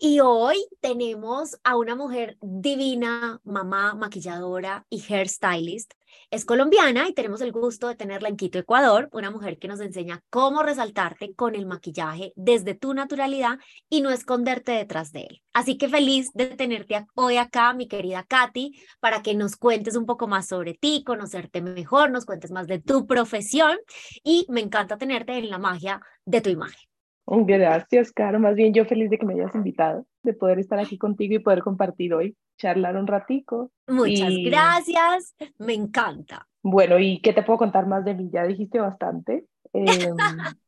Y hoy tenemos a una mujer divina, mamá, maquilladora y hairstylist. Es colombiana y tenemos el gusto de tenerla en Quito, Ecuador, una mujer que nos enseña cómo resaltarte con el maquillaje desde tu naturalidad y no esconderte detrás de él. Así que feliz de tenerte hoy acá, mi querida Katy, para que nos cuentes un poco más sobre ti, conocerte mejor, nos cuentes más de tu profesión y me encanta tenerte en la magia de tu imagen. Gracias, Caro. Más bien yo feliz de que me hayas invitado, de poder estar aquí contigo y poder compartir hoy, charlar un ratico. Muchas gracias, me encanta. Bueno, ¿y qué te puedo contar más de mí? Ya dijiste bastante. Em,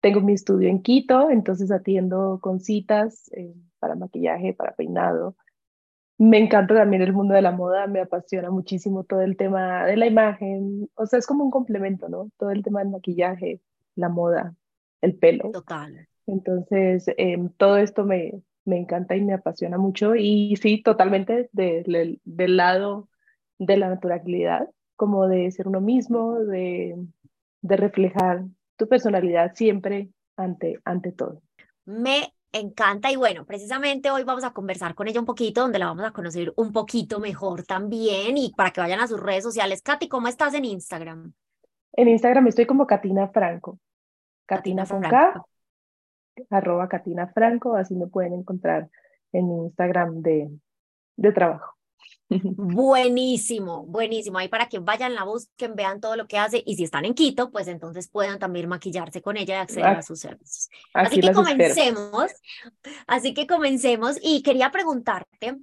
tengo mi estudio en Quito, entonces atiendo con citas eh, para maquillaje, para peinado. Me encanta también el mundo de la moda, me apasiona muchísimo todo el tema de la imagen, o sea, es como un complemento, ¿no? Todo el tema del maquillaje, la moda, el pelo. Total. Entonces, em, todo esto me, me encanta y me apasiona mucho. Y sí, totalmente del lado de la naturalidad, como de ser uno mismo, de, de reflejar tu personalidad siempre ante, ante todo. Me encanta y bueno, precisamente hoy vamos a conversar con ella un poquito, donde la vamos a conocer un poquito mejor también y para que vayan a sus redes sociales. Katy, ¿cómo estás en Instagram? En Instagram estoy como Katina Franco. Katina, Franco arroba Catina Franco, así me pueden encontrar en mi Instagram de, de trabajo. Buenísimo, buenísimo. Ahí para que vayan, la busquen, vean todo lo que hace y si están en Quito, pues entonces puedan también maquillarse con ella y acceder a sus servicios. Así que comencemos, así que comencemos y quería preguntarte,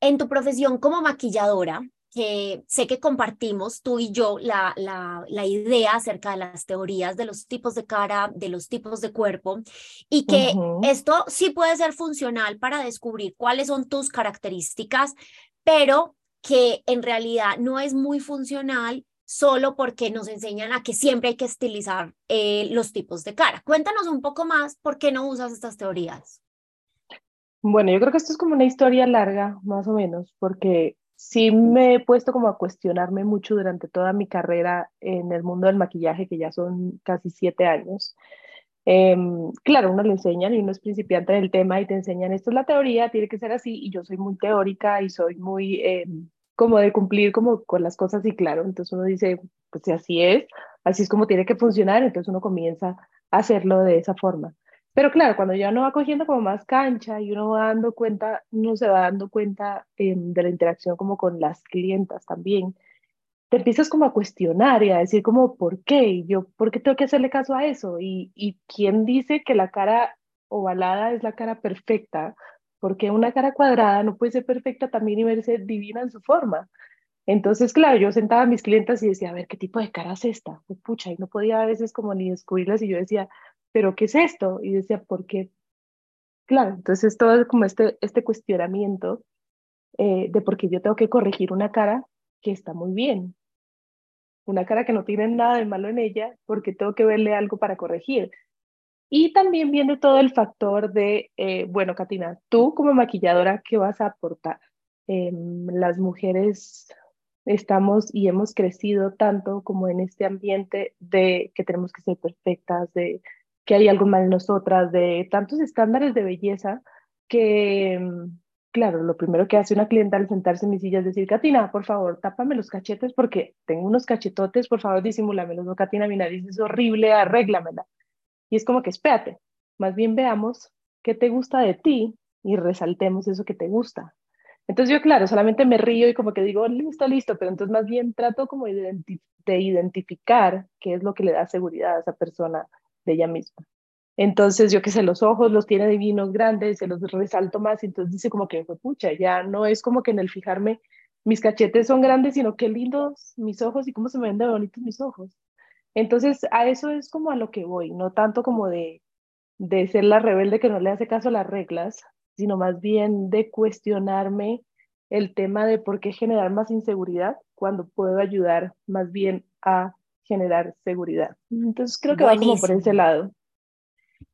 en tu profesión como maquilladora, que sé que compartimos tú y yo la, la, la, idea acerca de las teorías de los tipos de cara, de los tipos de cuerpo, y que esto sí puede ser funcional para descubrir cuáles son tus características, pero que en realidad no es muy funcional solo porque nos enseñan a que siempre hay que estilizar eh, los tipos de cara. Cuéntanos un poco más por qué no usas estas teorías. Bueno, yo creo que esto es como una historia larga, más o menos, porque sí me he puesto como a cuestionarme mucho durante toda mi carrera en el mundo del maquillaje, que ya son casi siete años. Em, claro, uno le enseñan y uno es principiante del tema y te enseñan, esto es la teoría, tiene que ser así, y yo soy muy teórica y soy muy em, como de cumplir como con las cosas y claro, entonces uno dice, pues si así es, así es como tiene que funcionar, entonces uno comienza a hacerlo de esa forma. Pero claro, cuando ya uno va cogiendo como más cancha y uno va dando cuenta, uno se va dando cuenta em, de la interacción como con las clientas también, te empiezas como a cuestionar y a decir como, ¿por qué? Y yo, ¿por qué tengo que hacerle caso a eso? ¿Y, y quién dice que la cara ovalada es la cara perfecta? Porque una cara cuadrada no puede ser perfecta también y verse divina en su forma. Entonces, claro, yo sentaba a mis clientas y decía, a ver, ¿qué tipo de cara es esta? Pues, pucha, y no podía a veces como ni descubrirlas y yo decía, ¿pero qué es esto? Y decía, ¿por qué? Claro, entonces todo como este, este cuestionamiento eh, de por qué yo tengo que corregir una cara que está muy bien, una cara que no tiene nada de malo en ella, porque tengo que verle algo para corregir. Y también viene todo el factor de, eh, bueno, Katina, tú como maquilladora, ¿qué vas a aportar? Em, las mujeres estamos y hemos crecido tanto como en este ambiente de que tenemos que ser perfectas, de que hay algo mal en nosotras, de tantos estándares de belleza que, mm, claro, lo primero que hace una clienta al sentarse en mi silla es decir, Katina, por favor, tápame los cachetes porque tengo unos cachetotes, por favor, disimúlamelos, no, Katina, mi nariz es horrible, arréglamela. Y es como que, espérate, más bien veamos qué te gusta de ti y resaltemos eso que te gusta. Entonces yo, claro, solamente me río y como que digo, listo, listo, pero entonces más bien trato como de identificar qué es lo que le da seguridad a esa persona ella misma. Entonces, yo que sé, los ojos los tiene divinos grandes, se los resalto más, entonces dice como que, pucha, ya no es como que en el fijarme, mis cachetes son grandes, sino qué lindos mis ojos y cómo se me ven bonitos mis ojos. Entonces, a eso es como a lo que voy, no tanto como de, de ser la rebelde que no le hace caso a las reglas, sino más bien de cuestionarme el tema de por qué generar más inseguridad cuando puedo ayudar más bien a generar seguridad. Entonces creo que va como por ese lado.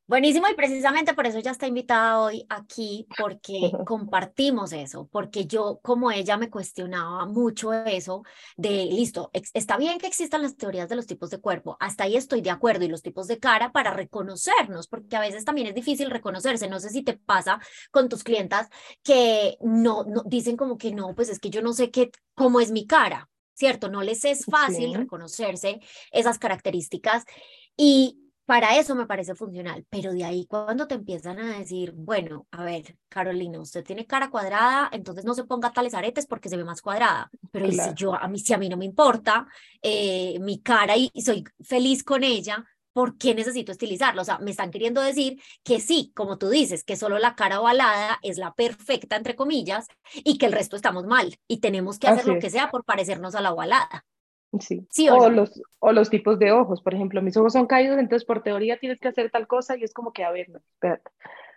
Buenísimo y precisamente por eso ya está invitada hoy aquí, porque compartimos eso, porque yo como ella me cuestionaba mucho eso de, listo, está bien que existan las teorías de los tipos de cuerpo, hasta ahí estoy de acuerdo y los tipos de cara para reconocernos, porque a veces también es difícil reconocerse, no sé si te pasa con tus clientas que no, no dicen como que no, pues es que yo no sé qué, cómo es mi cara, ¿cierto? No les es fácil reconocerse esas características y para eso me parece funcional, pero de ahí cuando te empiezan a decir, bueno, a ver, Carolina, usted tiene cara cuadrada, entonces no se ponga tales aretes porque se ve más cuadrada, pero si yo a mí si a mí no me importa eh, mi cara y, soy feliz con ella, ¿por qué necesito estilizarlo? O sea, me están queriendo decir que sí, como tú dices, que solo la cara ovalada es la perfecta, entre comillas, y que el resto estamos mal y tenemos que hacer lo que sea por parecernos a la ovalada. Sí. o, los, o los tipos de ojos, por ejemplo, mis ojos son caídos, entonces por teoría tienes que hacer tal cosa y es como que, a ver, no, espérate.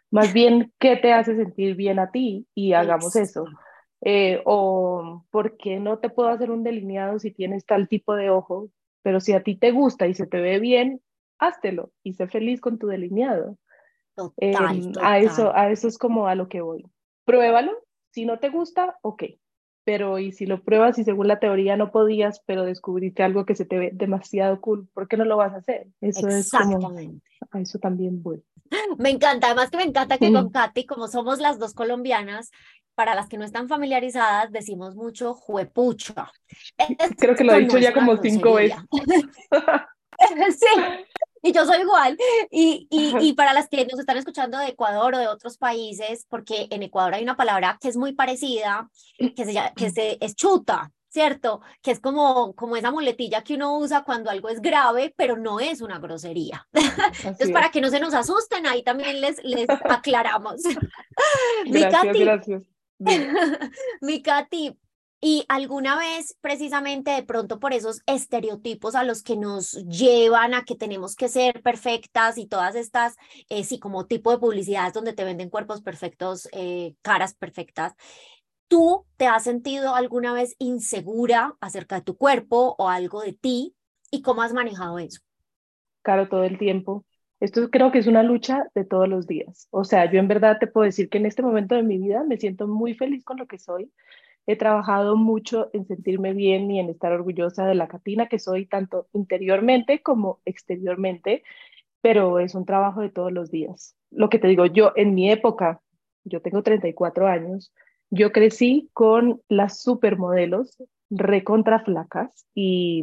Más bien, ¿qué te hace sentir bien a ti? Y hagamos eso. Eh, o, ¿por qué no te puedo hacer un delineado si tienes tal tipo de ojo? Pero si a ti te gusta y se te ve bien, háztelo y sé feliz con tu delineado. Em, a, eso, a eso es como a lo que voy. Pruébalo. Si no te gusta, ok, pero y si lo pruebas y según la teoría no podías, pero descubriste algo que se te ve demasiado cool, ¿por qué no lo vas a hacer? Eso Exactamente. es como, a eso también voy. Me encanta, además que me encanta que con Katy, como somos las dos colombianas, para las que no están familiarizadas, decimos mucho juepucha. Creo que lo he dicho ya como cinco veces. sí, y yo soy igual. Y, y, y, para las que nos están escuchando de Ecuador o de otros países, porque en Ecuador hay una palabra que es muy parecida, que, se, que se, es chuta, ¿cierto? Que es como, como esa muletilla que uno usa cuando algo es grave, pero no es una grosería. Entonces, para que no se nos asusten, ahí también les, les aclaramos. Gracias, gracias. Mi Katy, y alguna vez, precisamente de pronto por esos estereotipos a los que nos llevan a que tenemos que ser perfectas y todas estas, eh, sí, como tipo de publicidades donde te venden cuerpos perfectos, eh, caras perfectas, ¿tú te has sentido alguna vez insegura acerca de tu cuerpo o algo de ti? ¿Y cómo has manejado eso? Claro, todo el tiempo. Esto creo que es una lucha de todos los días. O sea, yo en verdad te puedo decir que en este momento de mi vida me siento muy feliz con lo que soy he trabajado mucho en sentirme bien y en estar orgullosa de la Catina que soy, tanto interiormente como exteriormente, pero es un trabajo de todos los días. Lo que te digo, yo en mi época, yo tengo 34 años, yo crecí con las supermodelos recontra flacas y,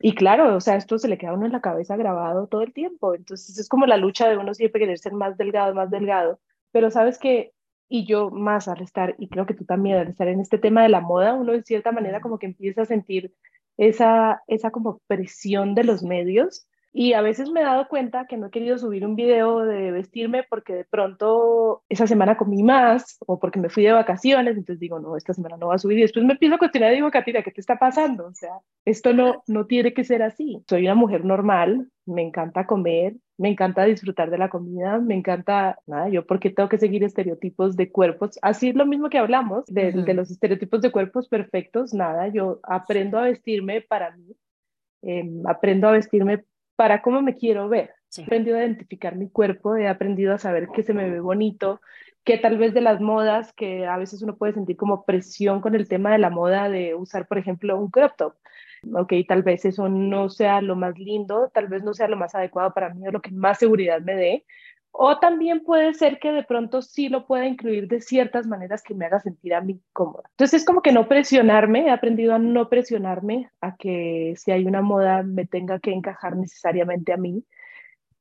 y claro, o sea, esto se le queda a uno en la cabeza grabado todo el tiempo, entonces es como la lucha de uno siempre querer ser más delgado, más delgado, pero sabes que y yo más al estar, y creo que tú también al estar en este tema de la moda, uno de cierta manera como que empieza a sentir esa, esa como presión de los medios y a veces me he dado cuenta que no he querido subir un video de vestirme porque de pronto esa semana comí más o porque me fui de vacaciones, entonces digo, no, esta semana no va a subir. Y después me empiezo a cuestionar y digo, Katina, ¿qué te está pasando? O sea, esto no, no tiene que ser así. Soy una mujer normal, me encanta comer, me encanta disfrutar de la comida, me encanta, nada, yo porque tengo que seguir estereotipos de cuerpos. Así es lo mismo que hablamos de, de los estereotipos de cuerpos perfectos, nada, yo aprendo a vestirme para mí. Em, aprendo a vestirme para cómo me quiero ver. He aprendido a identificar mi cuerpo, he aprendido a saber que se me ve bonito, que tal vez de las modas, que a veces uno puede sentir como presión con el tema de la moda de usar, por ejemplo, un crop top. Ok, tal vez eso no sea lo más lindo, tal vez no sea lo más adecuado para mí o lo que más seguridad me dé, o también puede ser que de pronto sí lo pueda incluir de ciertas maneras que me haga sentir a mí cómoda. Entonces es como que no presionarme, he aprendido a no presionarme, a que si hay una moda me tenga que encajar necesariamente a mí,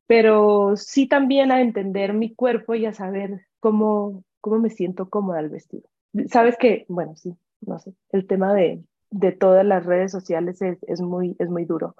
pero sí también a entender mi cuerpo y a saber cómo, cómo me siento cómoda al vestido. Sabes que, bueno, sí, no sé, el tema de, de todas las redes sociales es, es, muy, es muy duro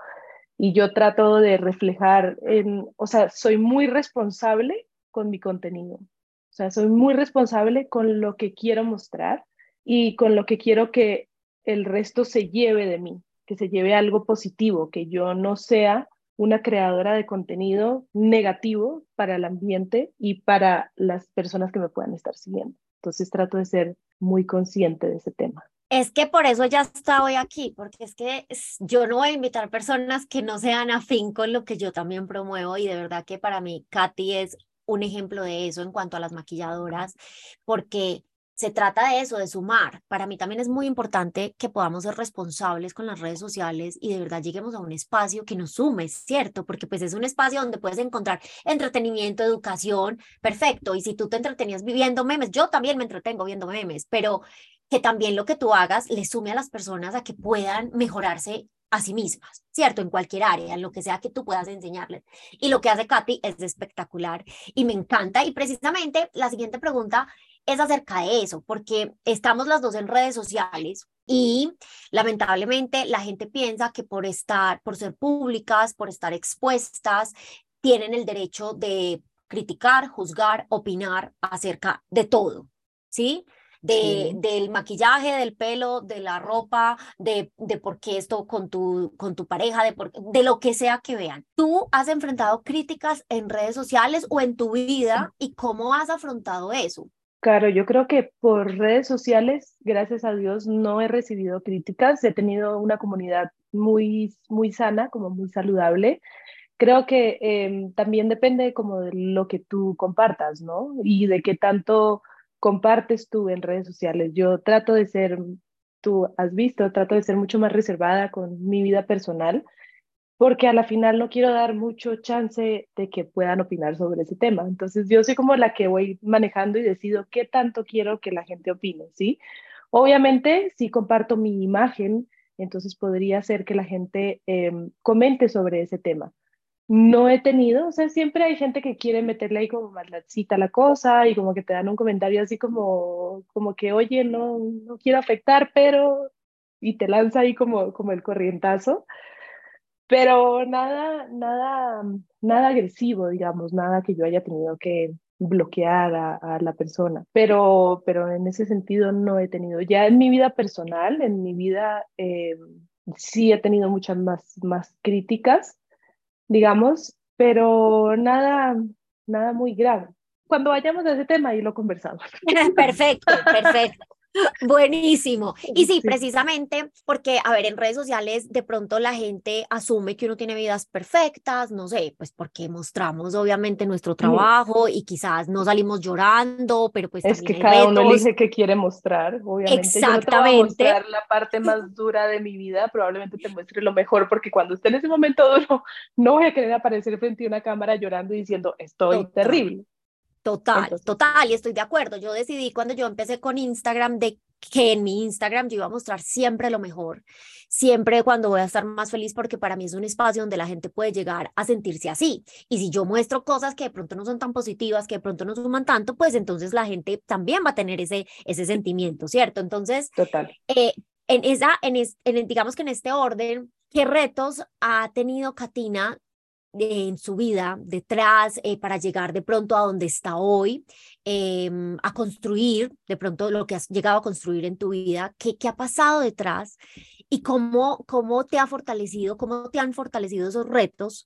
y yo trato de reflejar en, o sea, soy muy responsable con mi contenido. O sea, soy muy responsable con lo que quiero mostrar y con lo que quiero que el resto se lleve de mí, que se lleve algo positivo, que yo no sea una creadora de contenido negativo para el ambiente y para las personas que me puedan estar siguiendo. Entonces trato de ser muy consciente de ese tema. Es que por eso ya está hoy aquí, porque es que yo no voy a invitar personas que no sean afín con lo que yo también promuevo y de verdad que para mí Katy es un ejemplo de eso en cuanto a las maquilladoras, porque se trata de eso, de sumar. Para mí también es muy importante que podamos ser responsables con las redes sociales y de verdad lleguemos a un espacio que nos sume, ¿cierto? Porque pues es un espacio donde puedes encontrar entretenimiento, educación, perfecto. Y si tú te entretenías viviendo memes, yo también me entretengo viendo memes, pero que también lo que tú hagas le sume a las personas a que puedan mejorarse a sí mismas, ¿cierto? En cualquier área, en lo que sea que tú puedas enseñarles. Y lo que hace Katy es espectacular y me encanta. Y precisamente la siguiente pregunta es acerca de eso, porque estamos las dos en redes sociales y lamentablemente la gente piensa que por estar, por ser públicas, por estar expuestas, tienen el derecho de criticar, juzgar, opinar acerca de todo, ¿sí? De, del maquillaje, del pelo, de la ropa, de, de por qué esto con tu, con tu pareja, de, por, de lo que sea que vean. ¿Tú has enfrentado críticas en redes sociales o en tu vida y cómo has afrontado eso? Claro, yo creo que por redes sociales, gracias a Dios, no he recibido críticas. He tenido una comunidad muy, muy sana, como muy saludable. Creo que em, también depende como de lo que tú compartas, ¿no? Y de qué tanto compartes tú en redes sociales. Yo trato de ser, tú has visto, trato de ser mucho más reservada con mi vida personal porque a la final no quiero dar mucho chance de que puedan opinar sobre ese tema. Entonces yo soy como la que voy manejando y decido qué tanto quiero que la gente opine, ¿sí? Obviamente, si comparto mi imagen, entonces podría ser que la gente em, comente sobre ese tema. No he tenido, o sea, siempre hay gente que quiere meterle ahí como más la la cosa y como que te dan un comentario así como, como que, oye, no, no quiero afectar, pero, y te lanza ahí como, como el corrientazo pero nada, nada, nada agresivo, digamos, nada que yo haya tenido que bloquear a, la persona, pero, pero en ese sentido no he tenido. Ya en mi vida personal, en mi vida, eh, sí he tenido muchas más, más críticas, digamos, pero nada, nada muy grave. Cuando vayamos a ese tema, ahí lo conversamos. Perfecto, perfecto. Buenísimo. Y sí, precisamente porque, a ver, en redes sociales de pronto la gente asume que uno tiene vidas perfectas, no sé, pues porque mostramos obviamente nuestro trabajo y quizás no salimos llorando, pero pues... Es que cada uno elige qué quiere mostrar, obviamente. Exactamente. Yo mostrar la parte más dura de mi vida, probablemente te muestre lo mejor, porque cuando esté en ese momento duro, no voy a querer aparecer frente a una cámara llorando y diciendo, estoy terrible. Total, total, y estoy de acuerdo. Yo decidí cuando yo empecé con Instagram de que en mi Instagram yo iba a mostrar siempre lo mejor, siempre cuando voy a estar más feliz porque para mí es un espacio donde la gente puede llegar a sentirse así. Y si yo muestro cosas que de pronto no son tan positivas, que de pronto no suman tanto, pues entonces la gente también va a tener ese, ese sentimiento, ¿cierto? Entonces, Total. Eh, en esa, en, en, digamos que en este orden, ¿qué retos ha tenido Katina en su vida detrás eh, para llegar de pronto a donde está hoy, em, a construir de pronto lo que has llegado a construir en tu vida, qué, qué ha pasado detrás y cómo, cómo te ha fortalecido, cómo te han fortalecido esos retos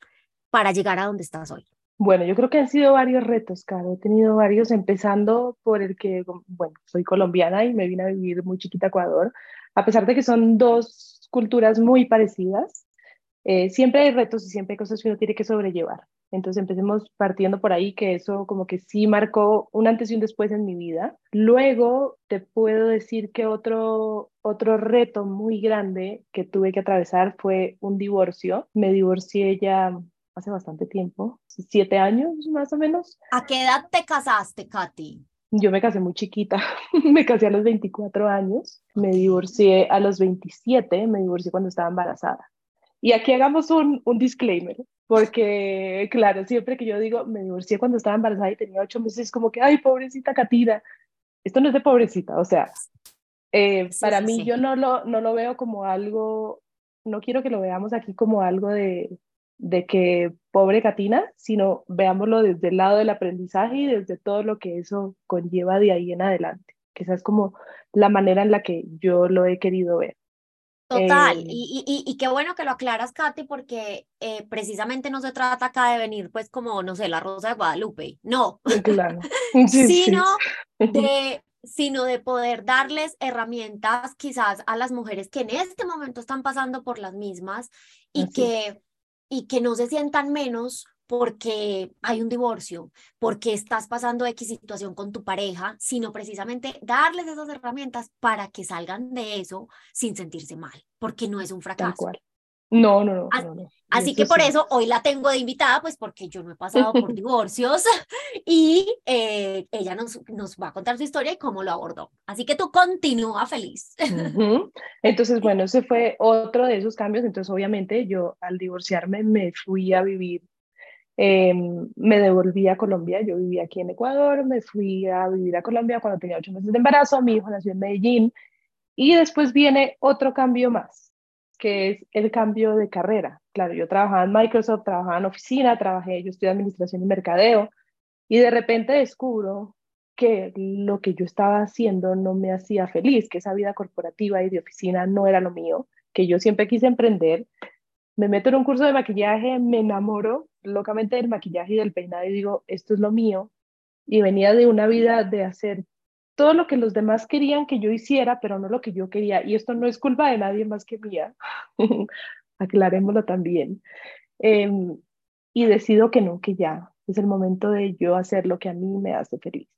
para llegar a donde estás hoy. Bueno, yo creo que han sido varios retos, Caro. He tenido varios, empezando por el que, bueno, soy colombiana y me vine a vivir muy chiquita a Ecuador, a pesar de que son dos culturas muy parecidas. Eh, siempre hay retos y siempre hay cosas que uno tiene que sobrellevar. Entonces empecemos partiendo por ahí, que eso como que sí marcó un antes y un después en mi vida. Luego te puedo decir que otro, otro reto muy grande que tuve que atravesar fue un divorcio. Me divorcié ya hace bastante tiempo, siete años más o menos. ¿A qué edad te casaste, Katy? Yo me casé muy chiquita, me casé a los 24 años, me divorcié a los 27, me divorcié cuando estaba embarazada. Y aquí hagamos un, un disclaimer, porque claro, siempre que yo digo, me divorcié cuando estaba embarazada y tenía ocho meses, es como que, ay, pobrecita Katina. Esto no es de pobrecita, o sea, eh, para mí yo no lo, no lo veo como algo, no quiero que lo veamos aquí como algo de, de que pobre Katina, sino veámoslo desde el lado del aprendizaje y desde todo lo que eso conlleva de ahí en adelante, que esa es como la manera en la que yo lo he querido ver. Total, eh, y, y, y, qué bueno que lo aclaras, Katy, porque eh, precisamente no se trata acá de venir, pues, como, no sé, la Rosa de Guadalupe, no, claro. sino de sino de poder darles herramientas quizás a las mujeres que en este momento están pasando por las mismas y que, y que no se sientan menos porque hay un divorcio, porque estás pasando X situación con tu pareja, sino precisamente darles esas herramientas para que salgan de eso sin sentirse mal, porque no es un fracaso. No, no, no. no, Así que por eso hoy la tengo de invitada, pues porque yo no he pasado por divorcios y eh, ella nos, nos va a contar su historia y cómo lo abordó. Así que tú continúa feliz. Entonces, bueno, ese fue otro de esos cambios. Entonces, obviamente, yo al divorciarme me fui a vivir, em, me devolví a Colombia. Yo vivía aquí en Ecuador, me fui a vivir a Colombia cuando tenía ocho meses de embarazo. Mi hijo nació en Medellín y después viene otro cambio más que es el cambio de carrera. Claro, yo trabajaba en Microsoft, trabajaba en oficina, trabajé, yo estudié administración y mercadeo, y de repente descubro que lo que yo estaba haciendo no me hacía feliz, que esa vida corporativa y de oficina no era lo mío, que yo siempre quise emprender. Me meto en un curso de maquillaje, me enamoro locamente del maquillaje y del peinado y digo, esto es lo mío. Y venía de una vida de hacer todo lo que los demás querían que yo hiciera, pero no lo que yo quería. Y esto no es culpa de nadie más que mía. Aclarémoslo también. Em, y decido que no, que ya es el momento de yo hacer lo que a mí me hace feliz.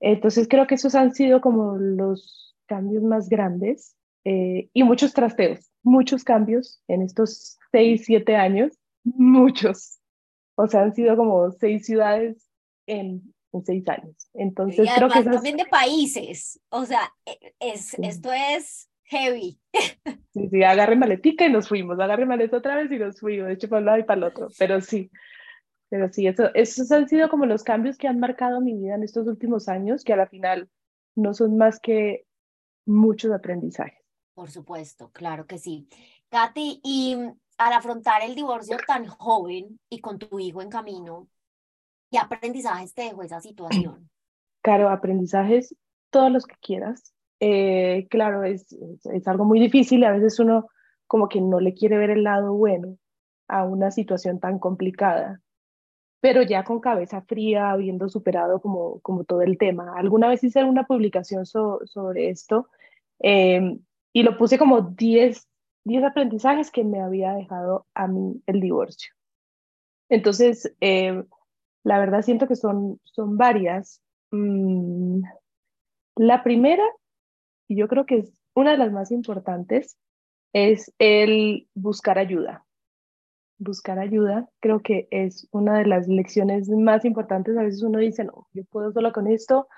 Entonces creo que esos han sido como los cambios más grandes eh, y muchos trasteos, muchos cambios en estos seis, siete años, muchos. O sea, han sido como seis ciudades en en seis años. Entonces, creo que también de países, o sea, es, esto es heavy. Sí, sí, agarre maletica y nos fuimos, agarre maleta otra vez y nos fuimos, de hecho para un lado y para el otro, pero sí, pero sí, eso, esos han sido como los cambios que han marcado mi vida en estos últimos años, que a la final no son más que muchos aprendizajes. Por supuesto, claro que sí. Katy, y al afrontar el divorcio tan joven y con tu hijo en camino, ¿Qué aprendizajes te dejó esa situación? Claro, aprendizajes todos los que quieras. Eh, claro, es, es, algo muy difícil a veces uno como que no le quiere ver el lado bueno a una situación tan complicada, pero ya con cabeza fría, habiendo superado como, como todo el tema. Alguna vez hice una publicación sobre esto em, y lo puse como 10, 10 aprendizajes que me había dejado a mí el divorcio. Entonces, eh, la verdad siento que son, son varias. Mm, la primera, y yo creo que es una de las más importantes, es el buscar ayuda. Buscar ayuda creo que es una de las lecciones más importantes. A veces uno dice, no, yo puedo solo con esto,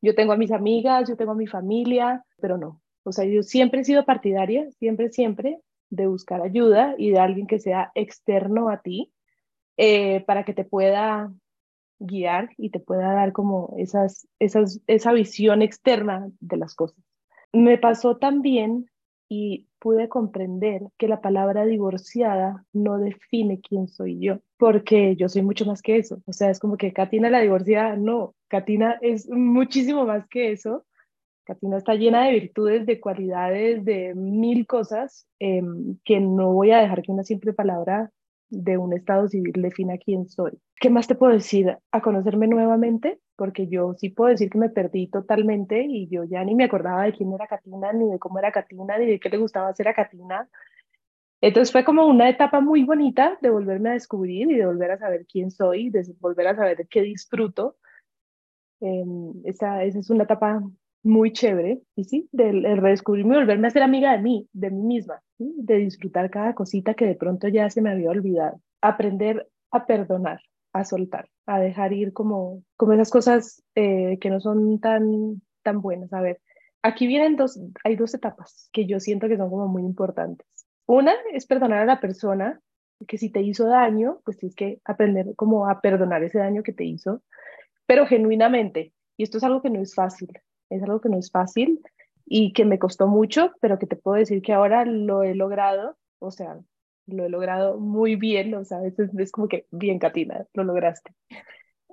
yo tengo a mis amigas, yo tengo a mi familia, pero no. O sea, yo siempre he sido partidaria, siempre, siempre, de buscar ayuda y de alguien que sea externo a ti eh, para que te pueda guiar y te pueda dar como esas, esas, esa visión externa de las cosas. Me pasó también y pude comprender que la palabra divorciada no define quién soy yo, porque yo soy mucho más que eso. O sea, es como que Katina la divorciada, no, Katina es muchísimo más que eso. Katina está llena de virtudes, de cualidades, de mil cosas em, que no voy a dejar que una simple palabra de un estado civil defina quién soy. ¿Qué más te puedo decir? A conocerme nuevamente, porque yo sí puedo decir que me perdí totalmente y yo ya ni me acordaba de quién era Katina, ni de cómo era Katina, ni de qué le gustaba hacer a Katina. Entonces fue como una etapa muy bonita de volverme a descubrir y de volver a saber quién soy, de volver a saber qué disfruto. Em, esa, esa es una etapa muy chévere, y sí, del el redescubrirme y volverme a ser amiga de mí, de mí misma, de disfrutar cada cosita que de pronto ya se me había olvidado, aprender a perdonar, a soltar, a dejar ir como, como esas cosas eh, que no son tan, tan buenas. A ver, aquí vienen dos, hay dos etapas que yo siento que son como muy importantes. Una es perdonar a la persona, que si te hizo daño, pues tienes que aprender como a perdonar ese daño que te hizo, pero genuinamente. Y esto es algo que no es fácil, es algo que no es fácil y que me costó mucho, pero que te puedo decir que ahora lo he logrado, o sea, lo he logrado muy bien, o sea, es, es como que bien, Katina, lo lograste.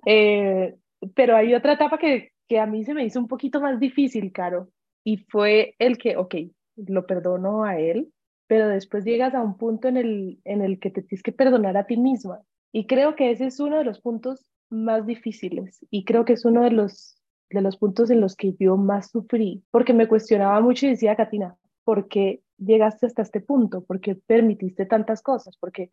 Eh, pero hay otra etapa que, que a mí se me hizo un poquito más difícil, Caro, y fue el que, ok, lo perdono a él, pero después llegas a un punto en el, en el que te tienes que perdonar a ti misma. Y creo que ese es uno de los puntos más difíciles y creo que es uno de los de los puntos en los que yo más sufrí, porque me cuestionaba mucho y decía, Katina, ¿por qué llegaste hasta este punto? ¿Por qué permitiste tantas cosas? Porque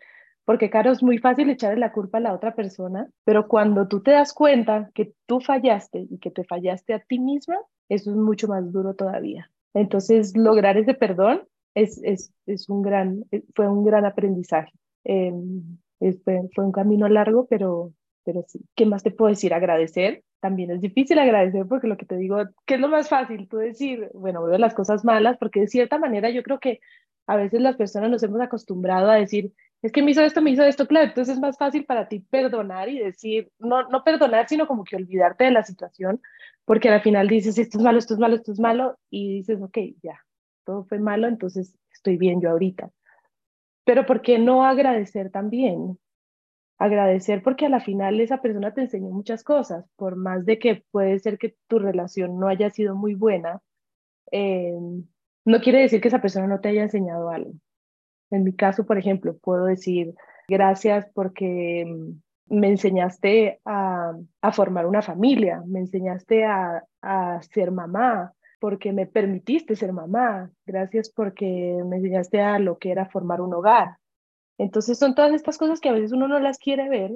porque, Caro, es muy fácil echarle la culpa a la otra persona, pero cuando tú te das cuenta que tú fallaste y que te fallaste a ti misma, eso es mucho más duro todavía. Entonces, lograr ese perdón es, es, es un gran, fue un gran aprendizaje. Fue, fue un camino largo, pero, pero sí. ¿Qué más te puedo decir? Agradecer. También es difícil agradecer porque lo que te digo, ¿qué es lo más fácil? Tú decir, bueno, veo las cosas malas, porque de cierta manera yo creo que a veces las personas nos hemos acostumbrado a decir, es que me hizo esto, me hizo esto, claro, entonces es más fácil para ti perdonar y decir, no, no perdonar, sino como que olvidarte de la situación, porque al final dices, esto es malo, esto es malo, esto es malo, y dices, ok, ya, todo fue malo, entonces estoy bien yo ahorita. Pero ¿por qué no agradecer también? Agradecer porque a la final esa persona te enseñó muchas cosas, por más de que puede ser que tu relación no haya sido muy buena, eh, no quiere decir que esa persona no te haya enseñado algo. En mi caso, por ejemplo, puedo decir gracias porque mm, me enseñaste a, formar una familia, me enseñaste a, ser mamá, porque me permitiste ser mamá, gracias porque me enseñaste a lo que era formar un hogar. Entonces son todas estas cosas que a veces uno no las quiere ver,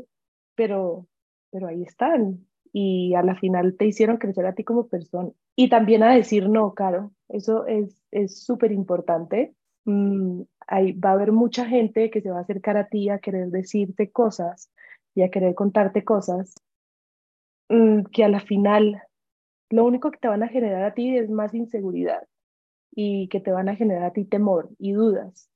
pero, pero ahí están y a la final te hicieron crecer a ti como persona. Y también a decir no, Caro, eso es súper importante Mm, va a haber mucha gente que se va a acercar a ti a querer decirte cosas y a querer contarte cosas mm, que a la final lo único que te van a generar a ti es más inseguridad y que te van a generar a ti temor y dudas.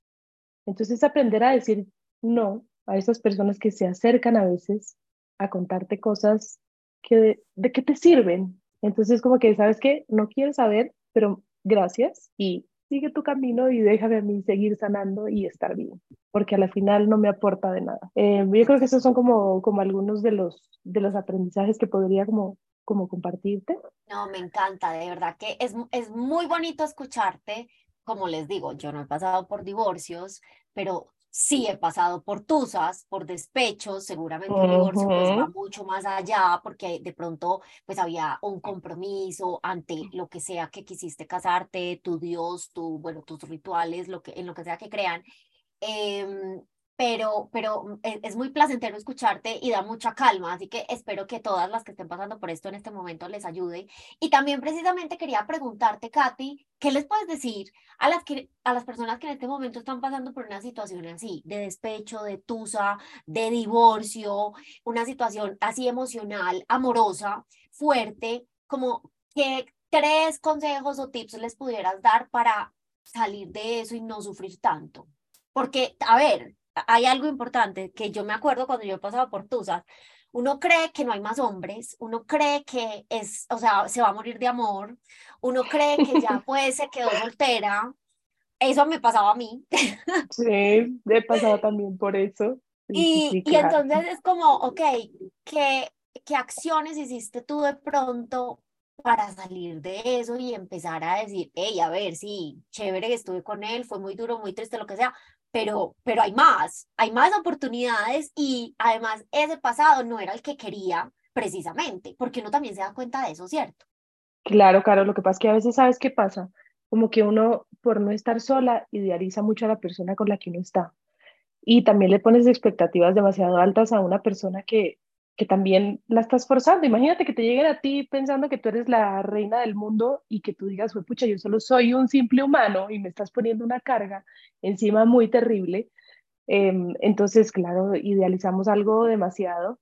Entonces aprender a decir no a esas personas que se acercan a veces a contarte cosas que de, de qué te sirven. Entonces como que, ¿sabes qué? No quiero saber, pero gracias y sigue tu camino y déjame a mí seguir sanando y estar bien, porque a la final no me aporta de nada. Eh, yo creo que esos son como, como algunos de los, de los aprendizajes que podría como, como compartirte. No, me encanta, de verdad que es, es muy bonito escucharte. Como les digo, yo no he pasado por divorcios, pero sí he pasado por tusas, por despechos, seguramente un divorcio pues, va mucho más allá porque de pronto pues había un compromiso ante lo que sea que quisiste casarte, tu Dios, tu, bueno, tus rituales, lo que, en lo que sea que crean. Eh, pero, pero e, es muy placentero escucharte y da mucha calma, así que espero que todas las que estén pasando por esto en este momento les ayude. Y también precisamente quería preguntarte, Katy, ¿qué les puedes decir a las, que, a las personas que en este momento están pasando por una situación así, de despecho, de tusa, de divorcio, una situación así emocional, amorosa, fuerte, como qué tres consejos o tips les pudieras dar para salir de eso y no sufrir tanto? Porque, a ver, hay algo importante que yo me acuerdo cuando yo pasaba por Tusas, uno cree que no hay más hombres, uno cree que es, o sea, se va a morir de amor, uno cree que ya pues se quedó soltera. Eso me pasaba a mí. Sí, he pasado también por eso. Y, y entonces es como, ok, ¿qué, ¿qué acciones hiciste tú de pronto para salir de eso y empezar a decir, hey, a ver, sí, chévere que estuve con él, fue muy duro, muy triste, lo que sea, pero, pero hay más, hay más oportunidades y además ese pasado no era el que quería precisamente, porque uno también se da cuenta de eso, ¿cierto? Claro, claro, lo que pasa es que a veces sabes qué pasa, como que uno por no estar sola idealiza mucho a la persona con la que uno está y también le pones expectativas demasiado altas a una persona que que también la estás forzando. Imagínate que te lleguen a ti pensando que tú eres la reina del mundo y que tú digas, pucha, yo solo soy un simple humano y me estás poniendo una carga encima muy terrible. Em, entonces, claro, idealizamos algo demasiado.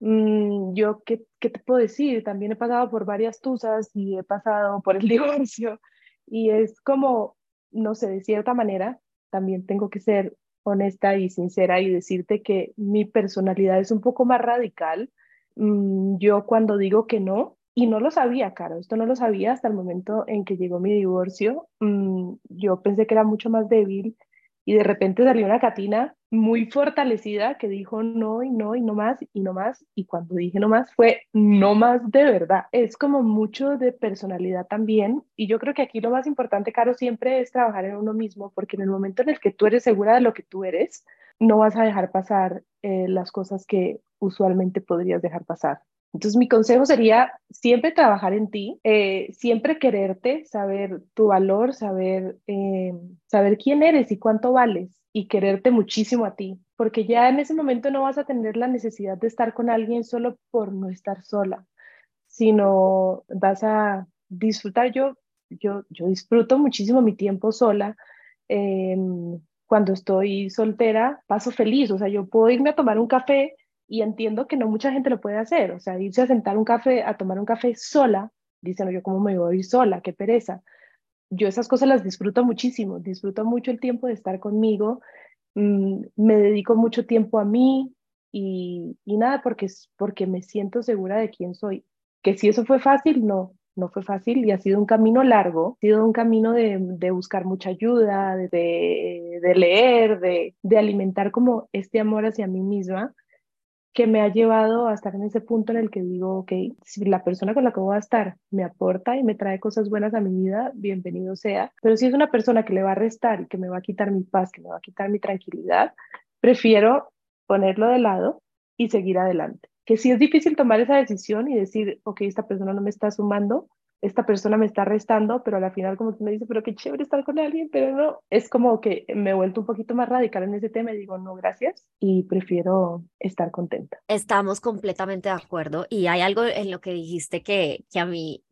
Mm, yo, ¿qué, ¿qué te puedo decir? También he pasado por varias tusas y he pasado por el divorcio y es como, no sé, de cierta manera, también tengo que ser honesta y sincera y decirte que mi personalidad es un poco más radical. Mm, yo cuando digo que no, y no lo sabía, Caro, esto no lo sabía hasta el momento en que llegó mi divorcio, mm, yo pensé que era mucho más débil y de repente salió una Catina muy fortalecida que dijo no y no y no más y no más. Y cuando dije no más fue no más de verdad. Es como mucho de personalidad también. Y yo creo que aquí lo más importante, Caro, siempre es trabajar en uno mismo, porque en el momento en el que tú eres segura de lo que tú eres, no vas a dejar pasar eh, las cosas que usualmente podrías dejar pasar. Entonces mi consejo sería siempre trabajar en ti, eh, siempre quererte, saber tu valor, saber, eh, saber quién eres y cuánto vales y quererte muchísimo a ti, porque ya en ese momento no vas a tener la necesidad de estar con alguien solo por no estar sola, sino vas a disfrutar. Yo, yo, yo disfruto muchísimo mi tiempo sola. Em, cuando estoy soltera, paso feliz, o sea, yo puedo irme a tomar un café y entiendo que no mucha gente lo puede hacer, o sea, irse a sentar un café, a tomar un café sola, dicen, yo cómo me voy a ir sola, qué pereza. Yo esas cosas las disfruto muchísimo, disfruto mucho el tiempo de estar conmigo, mm, me dedico mucho tiempo a mí y, y nada, porque, porque me siento segura de quién soy. Que si eso fue fácil, no, no fue fácil y ha sido un camino largo, ha sido un camino de, de buscar mucha ayuda, de, de leer, de, de, alimentar como este amor hacia mí misma que me ha llevado a estar en ese punto en el que digo, ok, si la persona con la que voy a estar me aporta y me trae cosas buenas a mi vida, bienvenido sea. Pero si es una persona que le va a restar y que me va a quitar mi paz, que me va a quitar mi tranquilidad, prefiero ponerlo de lado y seguir adelante. Que si es difícil tomar esa decisión y decir, ok, esta persona no me está sumando, esta persona me está restando, pero al final como tú me dices, pero qué chévere estar con alguien, pero no, es como que me he vuelto un poquito más radical en ese tema y digo, no, gracias, y prefiero estar contenta. Estamos completamente de acuerdo y hay algo en lo que dijiste que, que a mí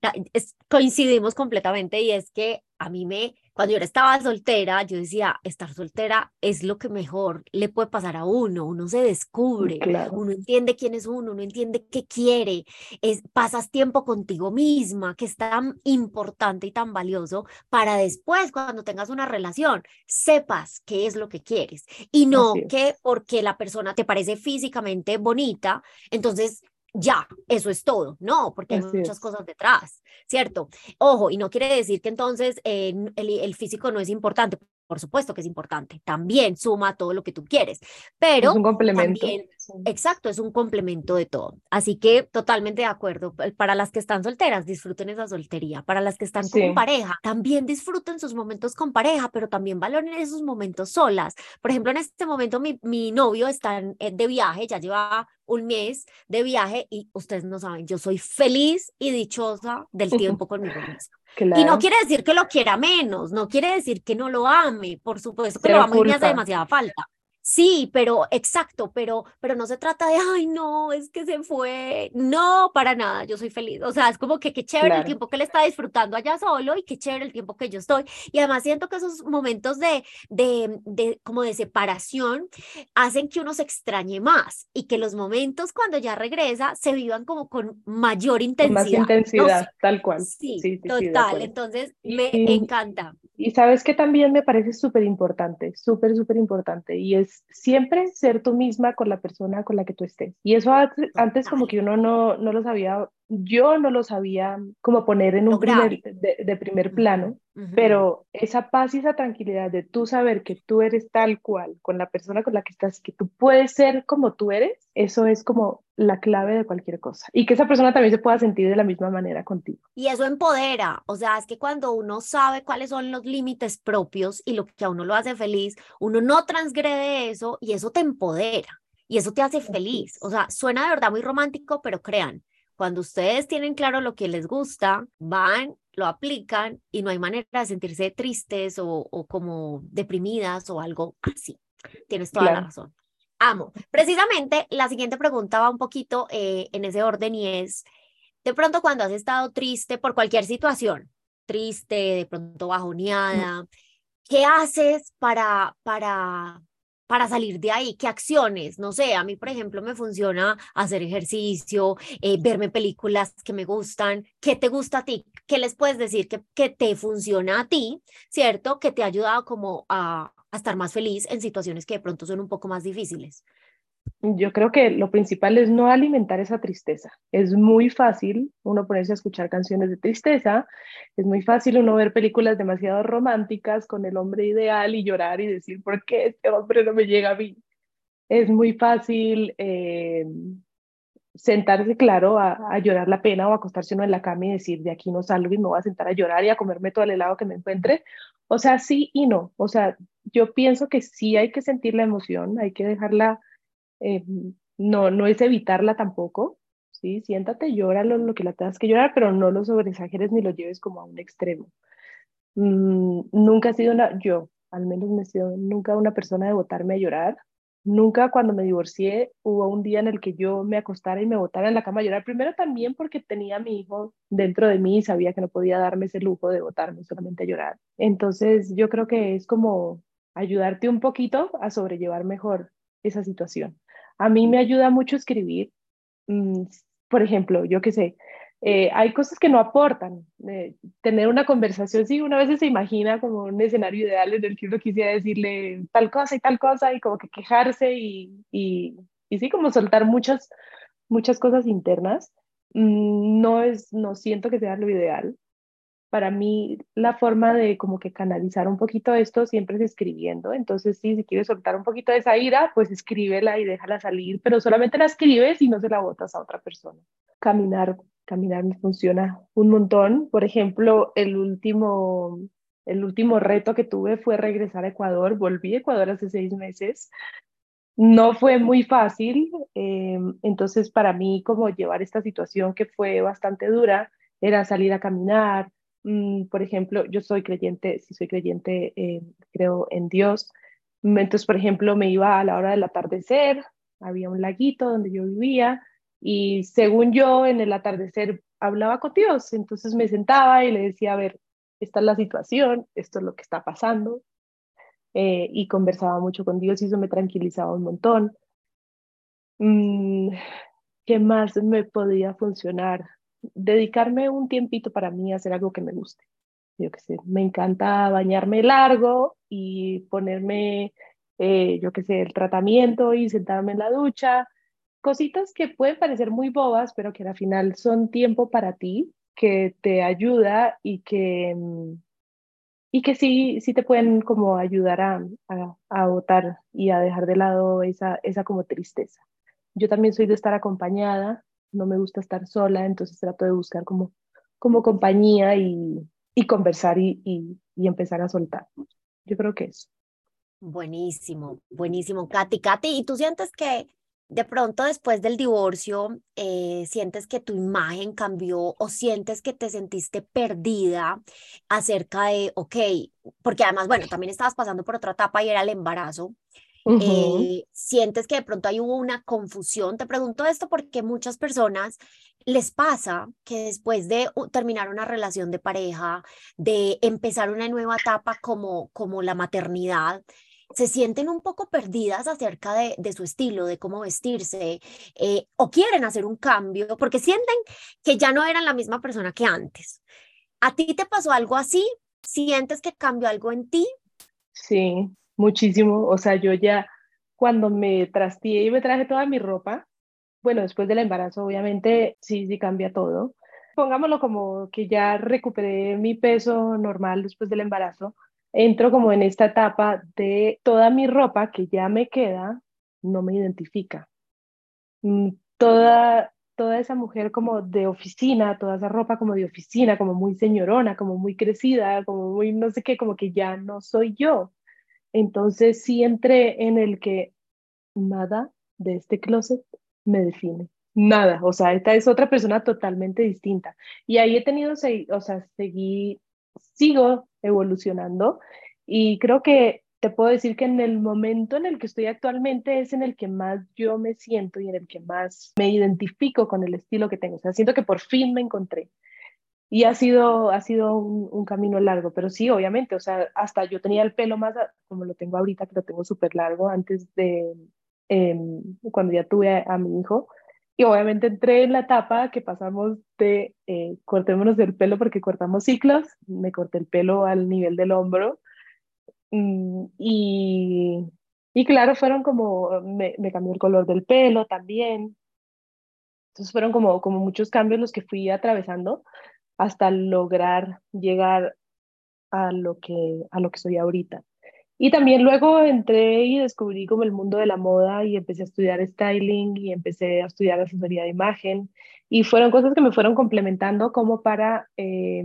coincidimos completamente y es que a mí me cuando yo estaba soltera, yo decía, estar soltera es lo que mejor le puede pasar a uno, uno se descubre, uno entiende quién es uno, uno entiende qué quiere, es, pasas tiempo contigo misma, que es tan importante y tan valioso para después, cuando tengas una relación, sepas qué es lo que quieres. Y no que porque la persona te parece físicamente bonita, entonces ya, eso es todo. No, porque hay muchas cosas detrás, ¿cierto? Ojo, y no quiere decir que entonces eh, el, el, físico no es importante. Por supuesto que es importante. También suma todo lo que tú quieres. Pero. Es un complemento. exacto, es un complemento de todo. Así que totalmente de acuerdo. Para las que están solteras, disfruten esa soltería. Para las que están con pareja, también disfruten sus momentos con pareja, pero también valoren esos momentos solas. Por ejemplo, en este momento mi, mi novio está eh, de viaje, ya lleva un mes de viaje y ustedes no saben, yo soy feliz y dichosa del tiempo conmigo Y no quiere decir que lo quiera menos, no quiere decir que no lo ame, por supuesto que lo amo y me hace demasiada falta. Sí, pero exacto, pero, pero no se trata de, ay, no, es que se fue. No, para nada, yo soy feliz. O sea, es como que qué chévere el tiempo que él está disfrutando allá solo y qué chévere el tiempo que yo estoy. Y además siento que esos momentos de, de, de como de separación hacen que uno se extrañe más y que los momentos cuando ya regresa se vivan como con mayor intensidad. más intensidad, tal cual. Sí, sí, total. Entonces, me encanta. Y sabes que también me parece súper importante, súper, súper importante, y es siempre ser tú misma con la persona con la que tú estés. Y eso antes como que uno no, no lo sabía yo no lo sabía como poner en un primer, de, primer plano, pero esa paz y esa tranquilidad de tú saber que tú eres tal cual con la persona con la que estás, que tú puedes ser como tú eres, eso es como la clave de cualquier cosa. Y que esa persona también se pueda sentir de la misma manera contigo. Y eso empodera, o sea, es que cuando uno sabe cuáles son los límites propios y lo que a uno lo hace feliz, uno no transgrede eso y eso te empodera. Y eso te hace feliz. O sea, suena de verdad muy romántico, pero crean, cuando ustedes tienen claro lo que les gusta, van, lo aplican y no hay manera de sentirse tristes o, como deprimidas o algo así. Tienes toda la razón. Amo. Precisamente la siguiente pregunta va un poquito eh, en ese orden y es, de pronto cuando has estado triste por cualquier situación, triste, de pronto bajoneada, ¿qué haces para, para para salir de ahí? ¿Qué acciones? No sé, a mí, por ejemplo, me funciona hacer ejercicio, eh, verme películas que me gustan. ¿Qué te gusta a ti? ¿Qué les puedes decir que, que te funciona a ti, cierto? Que te ha ayudado como a, a estar más feliz en situaciones que de pronto son un poco más difíciles. Yo creo que lo principal es no alimentar esa tristeza. Es muy fácil uno ponerse a escuchar canciones de tristeza, es muy fácil uno ver películas demasiado románticas con el hombre ideal y llorar y decir, ¿por qué este hombre no me llega a mí? Es muy fácil eh, sentarse, claro, a, llorar la pena o acostarse uno en la cama y decir, de aquí no salgo y me voy a sentar a llorar y a comerme todo el helado que me encuentre. O sea, sí y no. O sea, yo pienso que sí hay que sentir la emoción, hay que dejarla eh, no, no es evitarla tampoco, ¿sí? Siéntate, llora lo, que la tengas que llorar, pero no lo sobreexageres ni lo lleves como a un extremo. Mm, nunca he sido una, yo al menos me he sido nunca una persona de botarme a llorar. Nunca cuando me divorcié hubo un día en el que yo me acostara y me botara en la cama a llorar. Primero también porque tenía a mi hijo dentro de mí y sabía que no podía darme ese lujo de botarme solamente a llorar. Entonces yo creo que es como ayudarte un poquito a sobrellevar mejor esa situación. A mí me ayuda mucho escribir. Mm, por ejemplo, yo qué sé, eh, hay cosas que no aportan. Eh, tener una conversación, sí, una vez se imagina como un escenario ideal en el que uno quisiera decirle tal cosa y tal cosa y como que quejarse y, y, y sí, como soltar muchas, muchas cosas internas. Mm, no es, no siento que sea lo ideal. Para mí, la forma de como que canalizar un poquito esto siempre es escribiendo. Entonces, sí, si quieres soltar un poquito de esa ira, pues escríbela y déjala salir, pero solamente la escribes y no se la botas a otra persona. Caminar caminar me funciona un montón. Por ejemplo, el último, el último reto que tuve fue regresar a Ecuador. Volví a Ecuador hace seis meses. No fue muy fácil, eh, entonces para mí como llevar esta situación que fue bastante dura era salir a caminar. Mm, por ejemplo, yo soy creyente, si soy creyente, eh, creo en Dios. Entonces, por ejemplo, me iba a la hora del atardecer, había un laguito donde yo vivía, y según yo, en el atardecer hablaba con Dios. Entonces me sentaba y le decía, a ver, esta es la situación, esto es lo que está pasando. Eh, y conversaba mucho con Dios y eso me tranquilizaba un montón. Mm, ¿Qué más me podía funcionar? Dedicarme un tiempito para mí a hacer algo que me guste. Yo qué sé, me encanta bañarme largo y ponerme, eh, yo qué sé, el tratamiento y sentarme en la ducha cositas que pueden parecer muy bobas, pero que al final son tiempo para ti, que te ayuda y que, y que sí, sí te pueden como ayudar a, a, a y a dejar de lado esa, esa como tristeza. Yo también soy de estar acompañada, no me gusta estar sola, entonces trato de buscar como, como compañía y, y conversar y, y, empezar a soltar. Yo creo que eso. Buenísimo, buenísimo, Katy. Katy, ¿y tú sientes que de pronto después del divorcio eh, sientes que tu imagen cambió o sientes que te sentiste perdida acerca de, ok, porque además, bueno, también estabas pasando por otra etapa y era el embarazo. Eh, sientes que de pronto hay una confusión. Te pregunto esto porque muchas personas les pasa que después de terminar una relación de pareja, de empezar una nueva etapa como, como la maternidad, se sienten un poco perdidas acerca de, de su estilo, de cómo vestirse, eh, o quieren hacer un cambio porque sienten que ya no eran la misma persona que antes. ¿A ti te pasó algo así? ¿Sientes que cambió algo en ti? Sí, muchísimo. O sea, yo ya cuando me trasteé y me traje toda mi ropa, bueno, después del embarazo, obviamente, sí, sí cambia todo. Pongámoslo como que ya recuperé mi peso normal después del embarazo entro como en esta etapa de toda mi ropa que ya me queda, no me identifica. Mm, toda, toda esa mujer como de oficina, toda esa ropa como de oficina, como muy señorona, como muy crecida, como muy no sé qué, como que ya no soy yo. Entonces sí entré en el que nada de este closet me define. Nada, o sea, esta es otra persona totalmente distinta. Y ahí he tenido, o sea, seguí, sigo evolucionando y creo que te puedo decir que en el momento en el que estoy actualmente es en el que más yo me siento y en el que más me identifico con el estilo que tengo. O sea, siento que por fin me encontré. Y ha sido, ha sido un, camino largo, pero sí, obviamente, o sea, hasta yo tenía el pelo más como lo tengo ahorita, que lo tengo súper largo antes de em, cuando ya tuve a mi hijo y obviamente entré en la etapa que pasamos de eh, cortémonos el pelo porque cortamos ciclos, me corté el pelo al nivel del hombro. Mm, y, y claro, fueron como, me, me, cambió el color del pelo también. Entonces fueron como, como muchos cambios los que fui atravesando hasta lograr llegar a lo que, a lo que soy ahorita. Y también luego entré y descubrí como el mundo de la moda y empecé a estudiar styling y empecé a estudiar asesoría de imagen y fueron cosas que me fueron complementando como para, eh,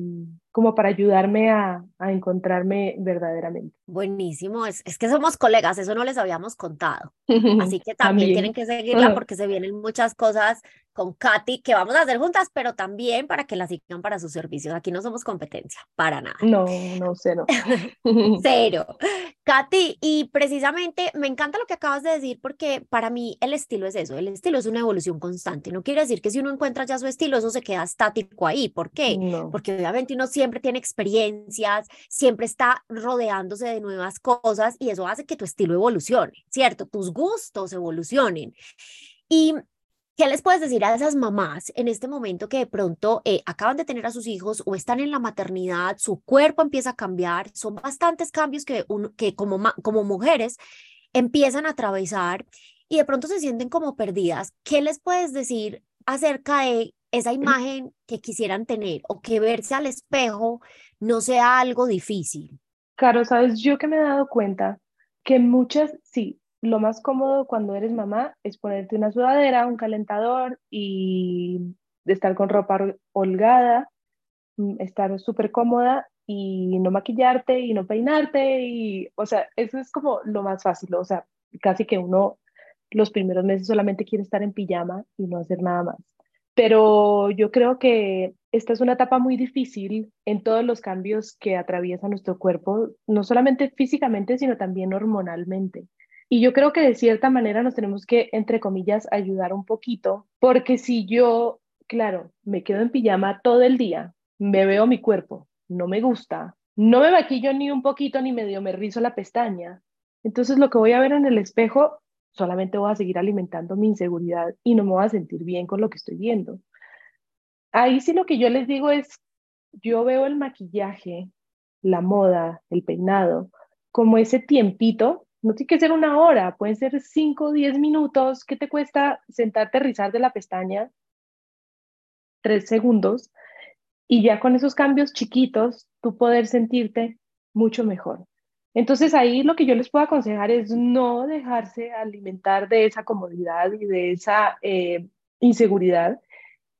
como para ayudarme a, a encontrarme verdaderamente. Buenísimo, es, es, que somos colegas, eso no les habíamos contado. Así que también, tienen que seguirla porque se vienen muchas cosas con Katy que vamos a hacer juntas, pero también para que la sigan para sus servicios. Aquí no somos competencia, para nada. No, no, cero. cero. Katy, y precisamente me encanta lo que acabas de decir porque para mí el estilo es eso, el estilo es una evolución constante. No quiere decir que si uno encuentra ya su estilo, eso se queda estático ahí. ¿Por qué? Porque obviamente uno siempre tiene experiencias, siempre está rodeándose de nuevas cosas y eso hace que tu estilo evolucione, ¿cierto? Tus gustos evolucionen. Y ¿Qué les puedes decir a esas mamás en este momento que de pronto eh, acaban de tener a sus hijos o están en la maternidad, su cuerpo empieza a cambiar? Son bastantes cambios que, que como, como mujeres empiezan a atravesar y de pronto se sienten como perdidas. ¿Qué les puedes decir acerca de esa imagen que quisieran tener o que verse al espejo no sea algo difícil? Claro, sabes, yo que me he dado cuenta que muchas, sí, lo más cómodo cuando eres mamá es ponerte una sudadera, un calentador y estar con ropa holgada, mm, estar súper cómoda y no maquillarte y no peinarte y, o sea, eso es como lo más fácil, o sea, casi que uno los primeros meses solamente quiere estar en pijama y no hacer nada más. Pero yo creo que esta es una etapa muy difícil en todos los cambios que atraviesa nuestro cuerpo, no solamente físicamente, sino también hormonalmente. Y yo creo que de cierta manera nos tenemos que, entre comillas, ayudar un poquito, porque si yo, claro, me quedo en pijama todo el día, me veo mi cuerpo, no me gusta, no me maquillo ni un poquito, ni medio me rizo la pestaña, entonces lo que voy a ver en el espejo, solamente voy a seguir alimentando mi inseguridad y no me voy a sentir bien con lo que estoy viendo. Ahí sí lo que yo les digo es, yo veo el maquillaje, la moda, el peinado, como ese tiempito no tiene que ser una hora, pueden ser cinco o diez minutos. ¿Qué te cuesta sentarte, rizar de la pestaña? Tres segundos. Y ya con esos cambios chiquitos, tú poder sentirte mucho mejor. Entonces ahí lo que yo les puedo aconsejar es no dejarse alimentar de esa comodidad y de esa eh, inseguridad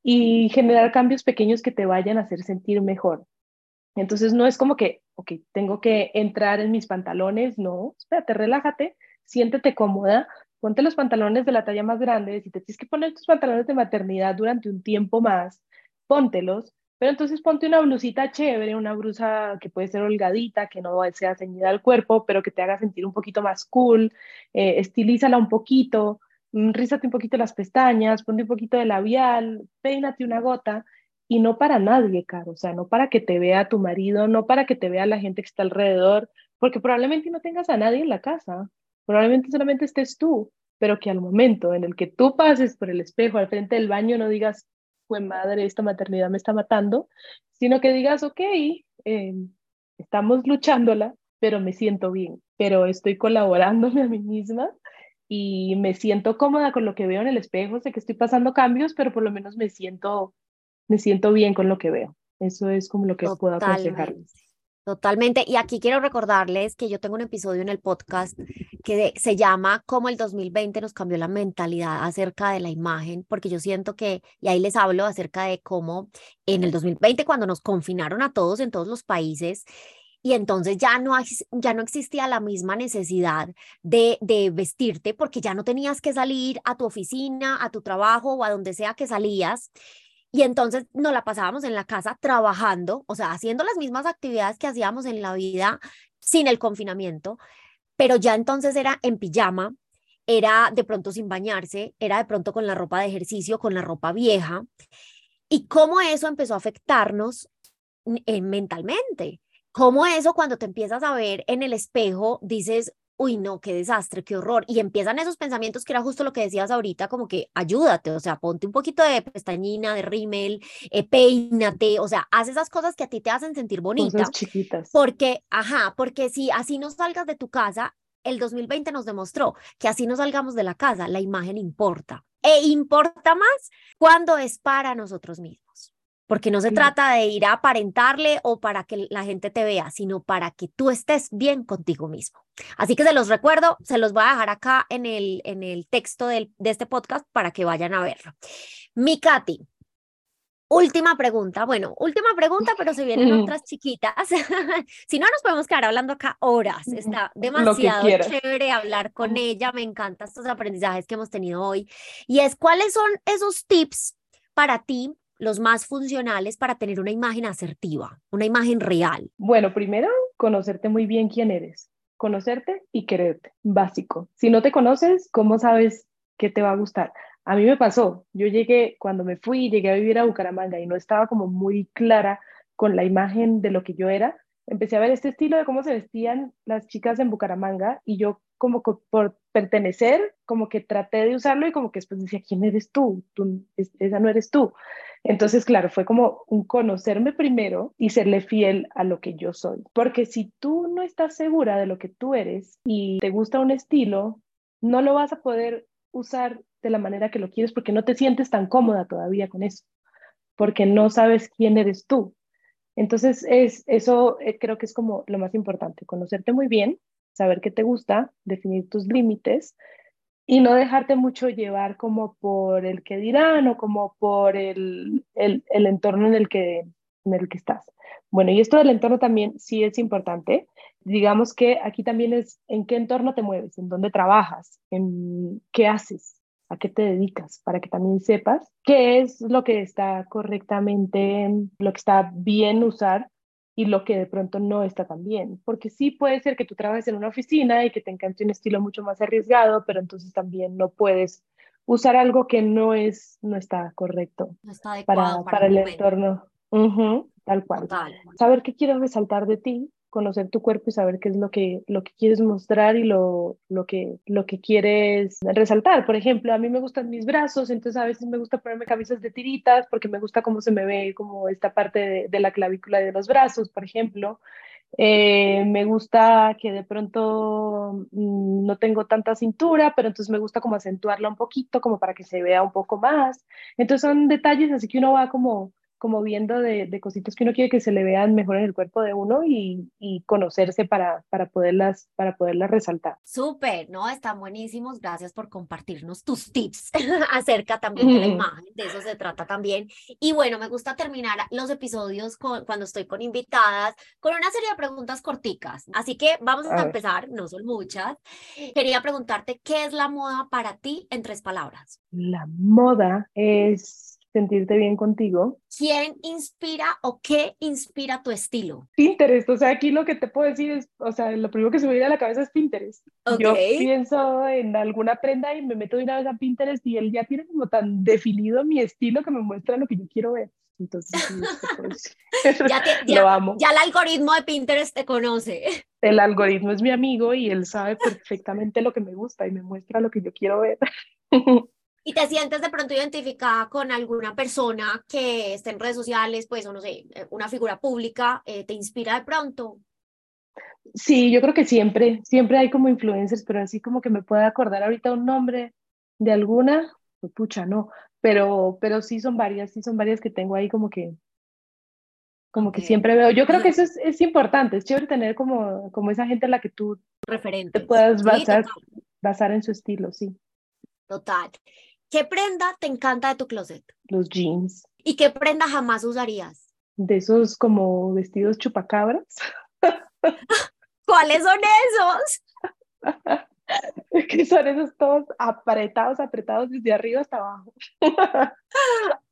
y generar cambios pequeños que te vayan a hacer sentir mejor. Entonces no es como que, ok, tengo que entrar en mis pantalones, no, espérate, relájate, siéntete cómoda, ponte los pantalones de la talla más grande, si te tienes que poner tus pantalones de maternidad durante un tiempo más, póntelos, pero entonces ponte una blusita chévere, una blusa que puede ser holgadita, que no sea ceñida al cuerpo, pero que te haga sentir un poquito más cool, eh, estilízala un poquito, mm, rízate un poquito las pestañas, ponte un poquito de labial, peínate una gota y no para nadie, Caro, o sea, no para que te vea tu marido, no para que te vea la gente que está alrededor, porque probablemente no tengas a nadie en la casa, probablemente solamente estés tú, pero que al momento en el que tú pases por el espejo al frente del baño no digas, fue madre, esta maternidad me está matando, sino que digas, ok, eh, estamos luchándola, pero me siento bien, pero estoy colaborándome a mí misma y me siento cómoda con lo que veo en el espejo, sé que estoy pasando cambios, pero por lo menos me siento me siento bien con lo que veo. Eso es como lo que puedo aconsejar. Totalmente. Y aquí quiero recordarles que yo tengo un episodio en el podcast que se llama Cómo el 2020 nos cambió la mentalidad acerca de la imagen, porque yo siento que, y ahí les hablo acerca de cómo en el 2020, cuando nos confinaron a todos en todos los países, y entonces ya no, ya no existía la misma necesidad de vestirte porque ya no tenías que salir a tu oficina, a tu trabajo o a donde sea que salías. Y entonces nos la pasábamos en la casa trabajando, o sea, haciendo las mismas actividades que hacíamos en la vida sin el confinamiento, pero ya entonces era en pijama, era de pronto sin bañarse, era de pronto con la ropa de ejercicio, con la ropa vieja. Y cómo eso empezó a afectarnos eh, mentalmente. Cómo eso cuando te empiezas a ver en el espejo dices, uy, no, qué desastre, qué horror. Y empiezan esos pensamientos que era justo lo que decías ahorita, como que ayúdate, o sea, ponte un poquito de pestañina, de rímel, eh, peínate, o sea, haz esas cosas que a ti te hacen sentir bonita. Cosas chiquitas. Porque, ajá, porque si así no salgas de tu casa, el 2020 nos demostró que así no salgamos de la casa, la imagen importa. E importa más cuando es para nosotros mismos porque no se trata de ir a aparentarle o para que la gente te vea, sino para que tú estés bien contigo mismo. Así que se los recuerdo, se los voy a dejar acá en el, en el texto de este podcast para que vayan a verlo. Mi Katy, Última pregunta, bueno, última pregunta, pero se vienen otras chiquitas. si no, nos podemos quedar hablando acá horas. Está demasiado chévere hablar con ella. Me encantan estos aprendizajes que hemos tenido hoy. Y es, ¿cuáles son esos tips para ti, los más funcionales para tener una imagen asertiva, una imagen real? Bueno, primero, conocerte muy bien quién eres. Conocerte y quererte, básico. Si no te conoces, ¿cómo sabes qué te va a gustar? A mí me pasó, yo llegué, cuando me fui, llegué a vivir a Bucaramanga y no estaba como muy clara con la imagen de lo que yo era. Empecé a ver este estilo de cómo se vestían las chicas en Bucaramanga y yo como por pertenecer, como que traté de usarlo y como que después decía, ¿quién eres tú? tú esa no eres tú. Entonces, claro, fue como un conocerme primero y serle fiel a lo que yo soy. Porque si tú no estás segura de lo que tú eres y te gusta un estilo, no lo vas a poder usar de la manera que lo quieres porque no te sientes tan cómoda todavía con eso, porque no sabes quién eres tú. Entonces, es, eso eh, creo que es como lo más importante, conocerte muy bien, saber qué te gusta, definir tus límites y no dejarte mucho llevar como por el que dirán o como por el, el, el entorno en el, que, en el que estás. Bueno, y esto del entorno también sí es importante. Digamos que aquí también es en qué entorno te mueves, en dónde trabajas, en qué haces, a qué te dedicas, para que también sepas qué es lo que está correctamente, lo que está bien usar y lo que de pronto no está tan bien. Porque sí puede ser que tú trabajes en una oficina y que te encante un estilo mucho más arriesgado, pero entonces también no puedes usar algo que no es no está correcto para, para, el, entorno. tal cual. Saber qué quieres resaltar de ti conocer tu cuerpo y saber qué es lo que, lo que quieres mostrar y lo, lo, que, lo que quieres resaltar. Por ejemplo, a mí me gustan mis brazos, entonces a veces me gusta ponerme camisas de tiritas porque me gusta cómo se me ve como esta parte de, la clavícula de los brazos, por ejemplo. Eh, me gusta que de pronto mm, no tengo tanta cintura, pero entonces me gusta como acentuarla un poquito, como para que se vea un poco más. Entonces son detalles así que uno va como como viendo de, de, cositas que uno quiere que se le vean mejor en el cuerpo de uno y, y conocerse para, para, poderlas, para poderlas resaltar. Súper, ¿no? Están buenísimos. Gracias por compartirnos tus tips acerca también de la imagen. De eso se trata también. Y bueno, me gusta terminar los episodios con, cuando estoy con invitadas con una serie de preguntas corticas. Así que vamos a, a empezar, no son muchas. Quería preguntarte, ¿qué es la moda para ti en tres palabras? La moda es sentirte bien contigo. ¿Quién inspira o qué inspira tu estilo? Pinterest, o sea, aquí lo que te puedo decir es, o sea, lo primero que se me viene a la cabeza es Pinterest. Yo pienso en alguna prenda y me meto de una vez a Pinterest y él ya tiene como tan definido mi estilo que me muestra lo que yo quiero ver. Entonces, ya, ya, lo amo. Ya el algoritmo de Pinterest te conoce. El algoritmo es mi amigo y él sabe perfectamente lo que me gusta y me muestra lo que yo quiero ver. Y te sientes de pronto identificada con alguna persona que esté en redes sociales, pues, o no sé, eh, una figura pública, eh, ¿te inspira de pronto? Sí, yo creo que siempre, siempre hay como influencers, pero así como que me pueda acordar ahorita un nombre de alguna, pues pucha, no, pero, pero sí son varias, sí son varias que tengo ahí como que, como que siempre veo. Yo creo que eso es, es, importante, es chévere tener como, como esa gente a la que tú Referente. te puedas basar, basar en su estilo, sí. Total. ¿Qué prenda te encanta de tu closet? Los jeans. ¿Y qué prenda jamás usarías? De esos como vestidos chupacabras. ¿Cuáles son esos? que son esos todos apretados, apretados desde arriba hasta abajo.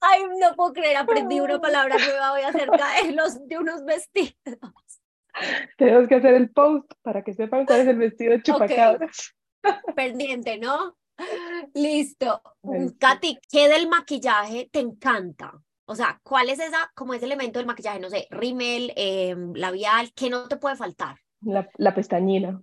Ay, no puedo creer, aprendí una palabra nueva hoy acerca de, los, de unos vestidos. Tenemos que hacer el post para que sepan cuál es el vestido de chupacabras. Pendiente, ¿no? Listo. Katy, ¿qué del maquillaje te encanta? O sea, ¿cuál es esa, como ese elemento del maquillaje? No sé, rímel, em, labial, ¿qué no te puede faltar? La, la, pestañina.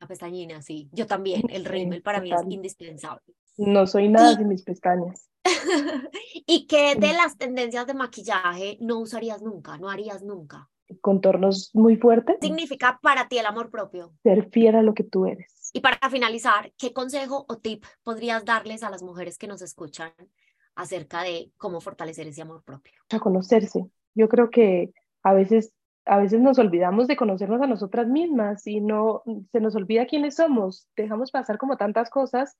La pestañina, sí. Yo también, el rímel para mí es indispensable. No soy nada sin mis pestañas. ¿Y qué de las tendencias de maquillaje no usarías nunca, no harías nunca? Contornos muy fuertes. ¿Qué significa para ti el amor propio? Ser fiel a lo que tú eres. Y para finalizar, ¿qué consejo o tip podrías darles a las mujeres que nos escuchan acerca de cómo fortalecer ese amor propio? A conocerse. Yo creo que a veces, a veces nos olvidamos de conocernos a nosotras mismas y no se nos olvida quiénes somos. Dejamos pasar como tantas cosas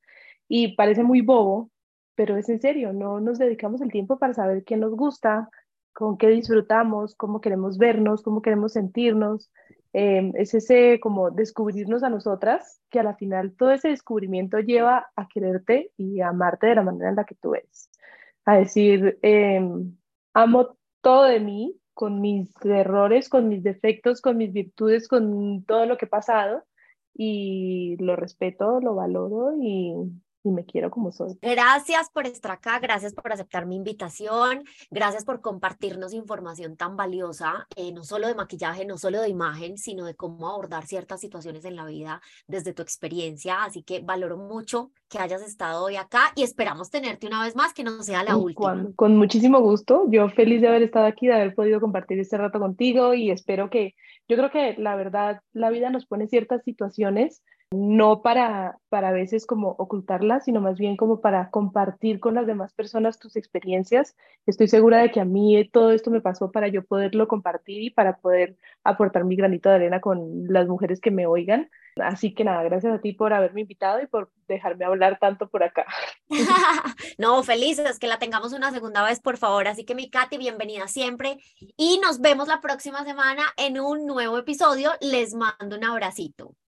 y parece muy bobo, pero es en serio, no nos dedicamos el tiempo para saber qué nos gusta, con qué disfrutamos, cómo queremos vernos, cómo queremos sentirnos. Em, es ese como descubrirnos a nosotras, que a la final todo ese descubrimiento lleva a quererte y a amarte de la manera en la que tú eres. A decir, em, amo todo de mí, con mis errores, con mis defectos, con mis virtudes, con todo lo que he pasado y lo respeto, lo valoro y, y me quiero como soy. Gracias por estar acá, gracias por aceptar mi invitación, gracias por compartirnos información tan valiosa, eh, no solo de maquillaje, no solo de imagen, sino de cómo abordar ciertas situaciones en la vida desde tu experiencia. Así que valoro mucho que hayas estado hoy acá y esperamos tenerte una vez más, que no sea la última. con muchísimo gusto, yo feliz de haber estado aquí, de haber podido compartir este rato contigo y espero que, yo creo que la verdad, la vida nos pone ciertas situaciones no para, para a veces como ocultarlas, sino más bien como para compartir con las demás personas tus experiencias. Estoy segura de que a mí todo esto me pasó para yo poderlo compartir y para poder aportar mi granito de arena con las mujeres que me oigan. Así que nada, gracias a ti por haberme invitado y por dejarme hablar tanto por acá. no, felices que la tengamos una segunda vez, por favor. Así que mi Katy, bienvenida siempre. Y nos vemos la próxima semana en un nuevo episodio. Les mando un abracito.